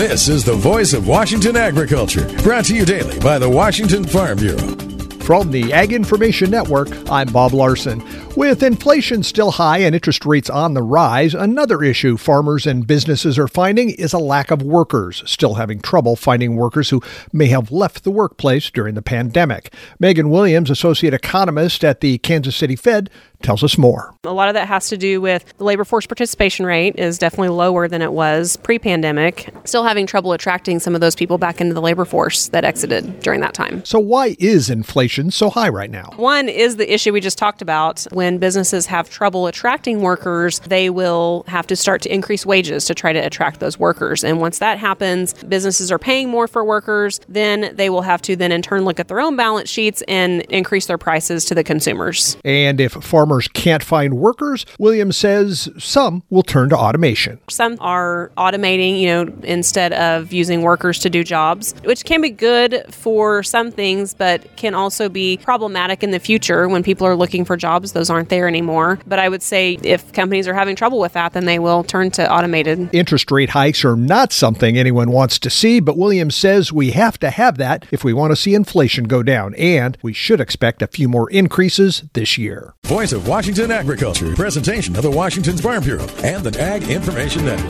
This is the voice of Washington agriculture, brought to you daily by the Washington Farm Bureau. From the Ag Information Network, I'm Bob Larson. With inflation still high and interest rates on the rise, another issue farmers and businesses are finding is a lack of workers, still having trouble finding workers who may have left the workplace during the pandemic. Megan Williams, associate economist at the Kansas City Fed, tells us more. A lot of that has to do with the labor force participation rate is definitely lower than it was pre-pandemic. Still having trouble attracting some of those people back into the labor force that exited during that time. So why is inflation so high right now? One is the issue we just talked about. When businesses have trouble attracting workers, they will have to start to increase wages to try to attract those workers. And once that happens, businesses are paying more for workers, then they will have to then in turn look at their own balance sheets and increase their prices to the consumers. And if farmers farmers can't find workers, Williams says some will turn to automation. Some are automating, you know, instead of using workers to do jobs, which can be good for some things, but can also be problematic in the future when people are looking for jobs. Those aren't there anymore. But I would say if companies are having trouble with that, then they will turn to automated. Interest rate hikes are not something anyone wants to see, but Williams says we have to have that if we want to see inflation go down, and we should expect a few more increases this year. Voice Washington Agriculture. Presentation of the Washington Farm Bureau and the Ag Information Network.